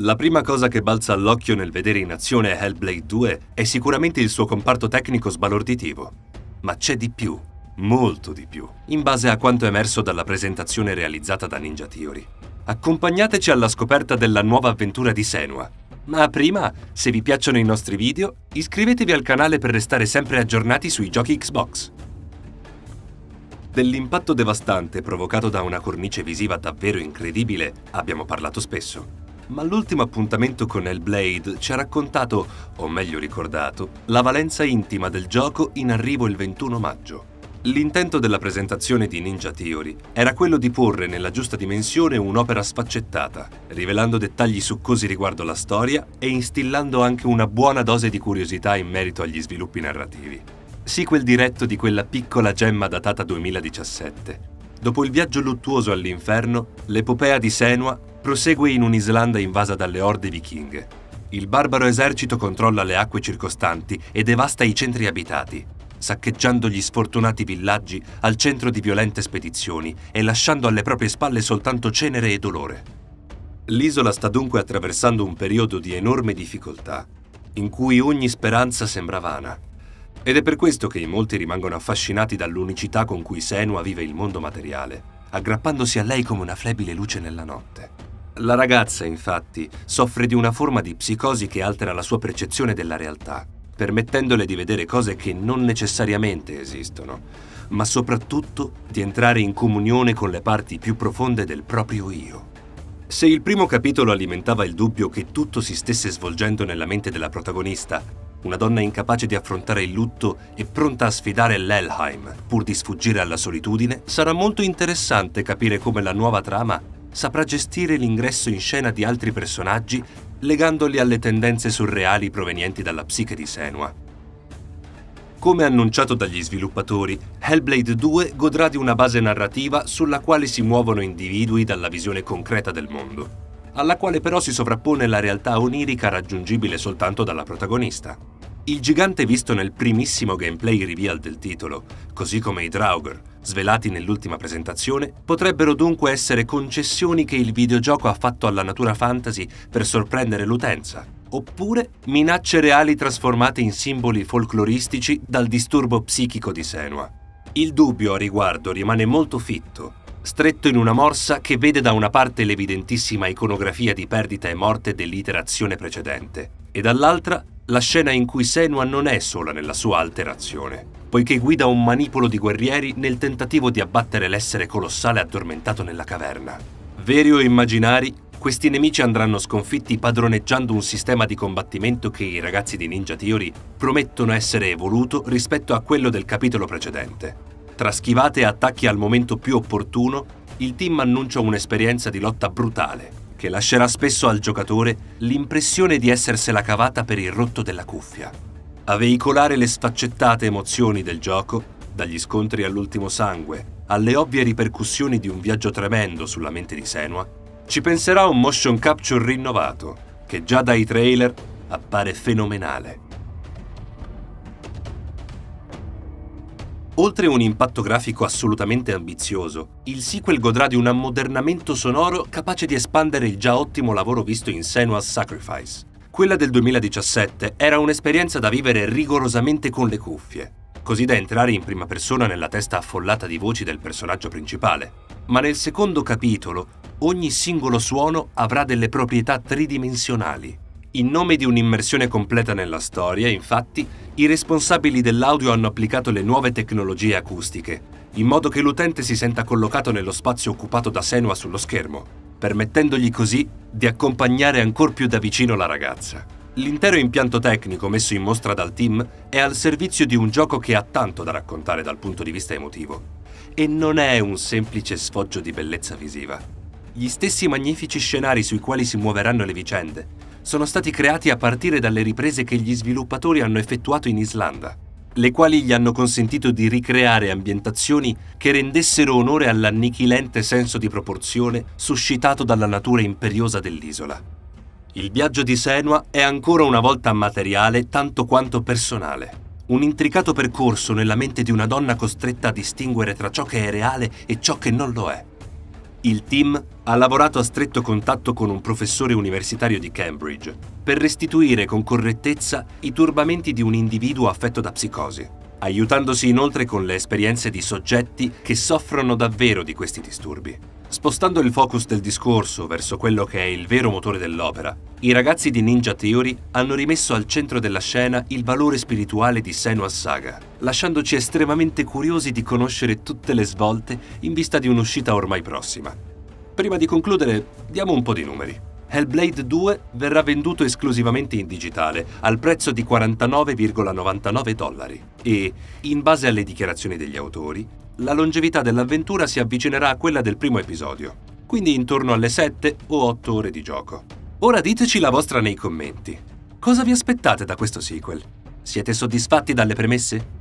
La prima cosa che balza all'occhio nel vedere in azione Hellblade 2 è sicuramente il suo comparto tecnico sbalorditivo. Ma c'è di più, molto di più, in base a quanto emerso dalla presentazione realizzata da Ninja Theory. Accompagnateci alla scoperta della nuova avventura di Senua. Ma prima, se vi piacciono i nostri video, iscrivetevi al canale per restare sempre aggiornati sui giochi Xbox. Dell'impatto devastante provocato da una cornice visiva davvero incredibile abbiamo parlato spesso ma l'ultimo appuntamento con Hellblade ci ha raccontato, o meglio ricordato, la valenza intima del gioco in arrivo il 21 maggio. L'intento della presentazione di Ninja Theory era quello di porre nella giusta dimensione un'opera sfaccettata, rivelando dettagli succosi riguardo la storia e instillando anche una buona dose di curiosità in merito agli sviluppi narrativi. Sequel diretto di quella piccola gemma datata 2017. Dopo il viaggio luttuoso all'inferno, l'epopea di Senua prosegue in un'Islanda invasa dalle orde vichinghe. Il barbaro esercito controlla le acque circostanti e devasta i centri abitati, saccheggiando gli sfortunati villaggi al centro di violente spedizioni e lasciando alle proprie spalle soltanto cenere e dolore. L'isola sta dunque attraversando un periodo di enorme difficoltà, in cui ogni speranza sembra vana. Ed è per questo che in molti rimangono affascinati dall'unicità con cui Senua vive il mondo materiale, aggrappandosi a lei come una flebile luce nella notte. La ragazza, infatti, soffre di una forma di psicosi che altera la sua percezione della realtà, permettendole di vedere cose che non necessariamente esistono, ma soprattutto di entrare in comunione con le parti più profonde del proprio io. Se il primo capitolo alimentava il dubbio che tutto si stesse svolgendo nella mente della protagonista, una donna incapace di affrontare il lutto e pronta a sfidare l'Elheim pur di sfuggire alla solitudine, sarà molto interessante capire come la nuova trama saprà gestire l'ingresso in scena di altri personaggi legandoli alle tendenze surreali provenienti dalla psiche di Senua. Come annunciato dagli sviluppatori, Hellblade 2 godrà di una base narrativa sulla quale si muovono individui dalla visione concreta del mondo, alla quale però si sovrappone la realtà onirica raggiungibile soltanto dalla protagonista. Il gigante visto nel primissimo gameplay reveal del titolo, così come i Draugr, svelati nell'ultima presentazione, potrebbero dunque essere concessioni che il videogioco ha fatto alla natura fantasy per sorprendere l'utenza, oppure minacce reali trasformate in simboli folcloristici dal disturbo psichico di Senua. Il dubbio a riguardo rimane molto fitto, stretto in una morsa che vede da una parte l'evidentissima iconografia di perdita e morte dell'iterazione precedente, e dall'altra la scena in cui Senua non è sola nella sua alterazione, poiché guida un manipolo di guerrieri nel tentativo di abbattere l'essere colossale addormentato nella caverna. Veri o immaginari, questi nemici andranno sconfitti padroneggiando un sistema di combattimento che i ragazzi di Ninja Theory promettono essere evoluto rispetto a quello del capitolo precedente. Tra schivate e attacchi al momento più opportuno, il team annuncia un'esperienza di lotta brutale, che lascerà spesso al giocatore l'impressione di essersela cavata per il rotto della cuffia. A veicolare le sfaccettate emozioni del gioco, dagli scontri all'ultimo sangue, alle ovvie ripercussioni di un viaggio tremendo sulla mente di Senua, ci penserà un motion capture rinnovato, che già dai trailer appare fenomenale. Oltre un impatto grafico assolutamente ambizioso, il sequel godrà di un ammodernamento sonoro capace di espandere il già ottimo lavoro visto in Senua's Sacrifice. Quella del 2017 era un'esperienza da vivere rigorosamente con le cuffie, così da entrare in prima persona nella testa affollata di voci del personaggio principale. Ma nel secondo capitolo, ogni singolo suono avrà delle proprietà tridimensionali in nome di un'immersione completa nella storia, infatti, i responsabili dell'audio hanno applicato le nuove tecnologie acustiche, in modo che l'utente si senta collocato nello spazio occupato da Senua sullo schermo, permettendogli così di accompagnare ancora più da vicino la ragazza. L'intero impianto tecnico messo in mostra dal team è al servizio di un gioco che ha tanto da raccontare dal punto di vista emotivo. E non è un semplice sfoggio di bellezza visiva. Gli stessi magnifici scenari sui quali si muoveranno le vicende sono stati creati a partire dalle riprese che gli sviluppatori hanno effettuato in Islanda, le quali gli hanno consentito di ricreare ambientazioni che rendessero onore all'annichilente senso di proporzione suscitato dalla natura imperiosa dell'isola. Il viaggio di Senua è ancora una volta materiale tanto quanto personale. Un intricato percorso nella mente di una donna costretta a distinguere tra ciò che è reale e ciò che non lo è. Il team ha lavorato a stretto contatto con un professore universitario di Cambridge per restituire con correttezza i turbamenti di un individuo affetto da psicosi, aiutandosi inoltre con le esperienze di soggetti che soffrono davvero di questi disturbi. Spostando il focus del discorso verso quello che è il vero motore dell'opera, i ragazzi di Ninja Theory hanno rimesso al centro della scena il valore spirituale di Senua's Saga, lasciandoci estremamente curiosi di conoscere tutte le svolte in vista di un'uscita ormai prossima. Prima di concludere, diamo un po' di numeri. Hellblade 2 verrà venduto esclusivamente in digitale al prezzo di 49,99 dollari e, in base alle dichiarazioni degli autori, la longevità dell'avventura si avvicinerà a quella del primo episodio, quindi intorno alle 7 o 8 ore di gioco. Ora diteci la vostra nei commenti. Cosa vi aspettate da questo sequel? Siete soddisfatti dalle premesse?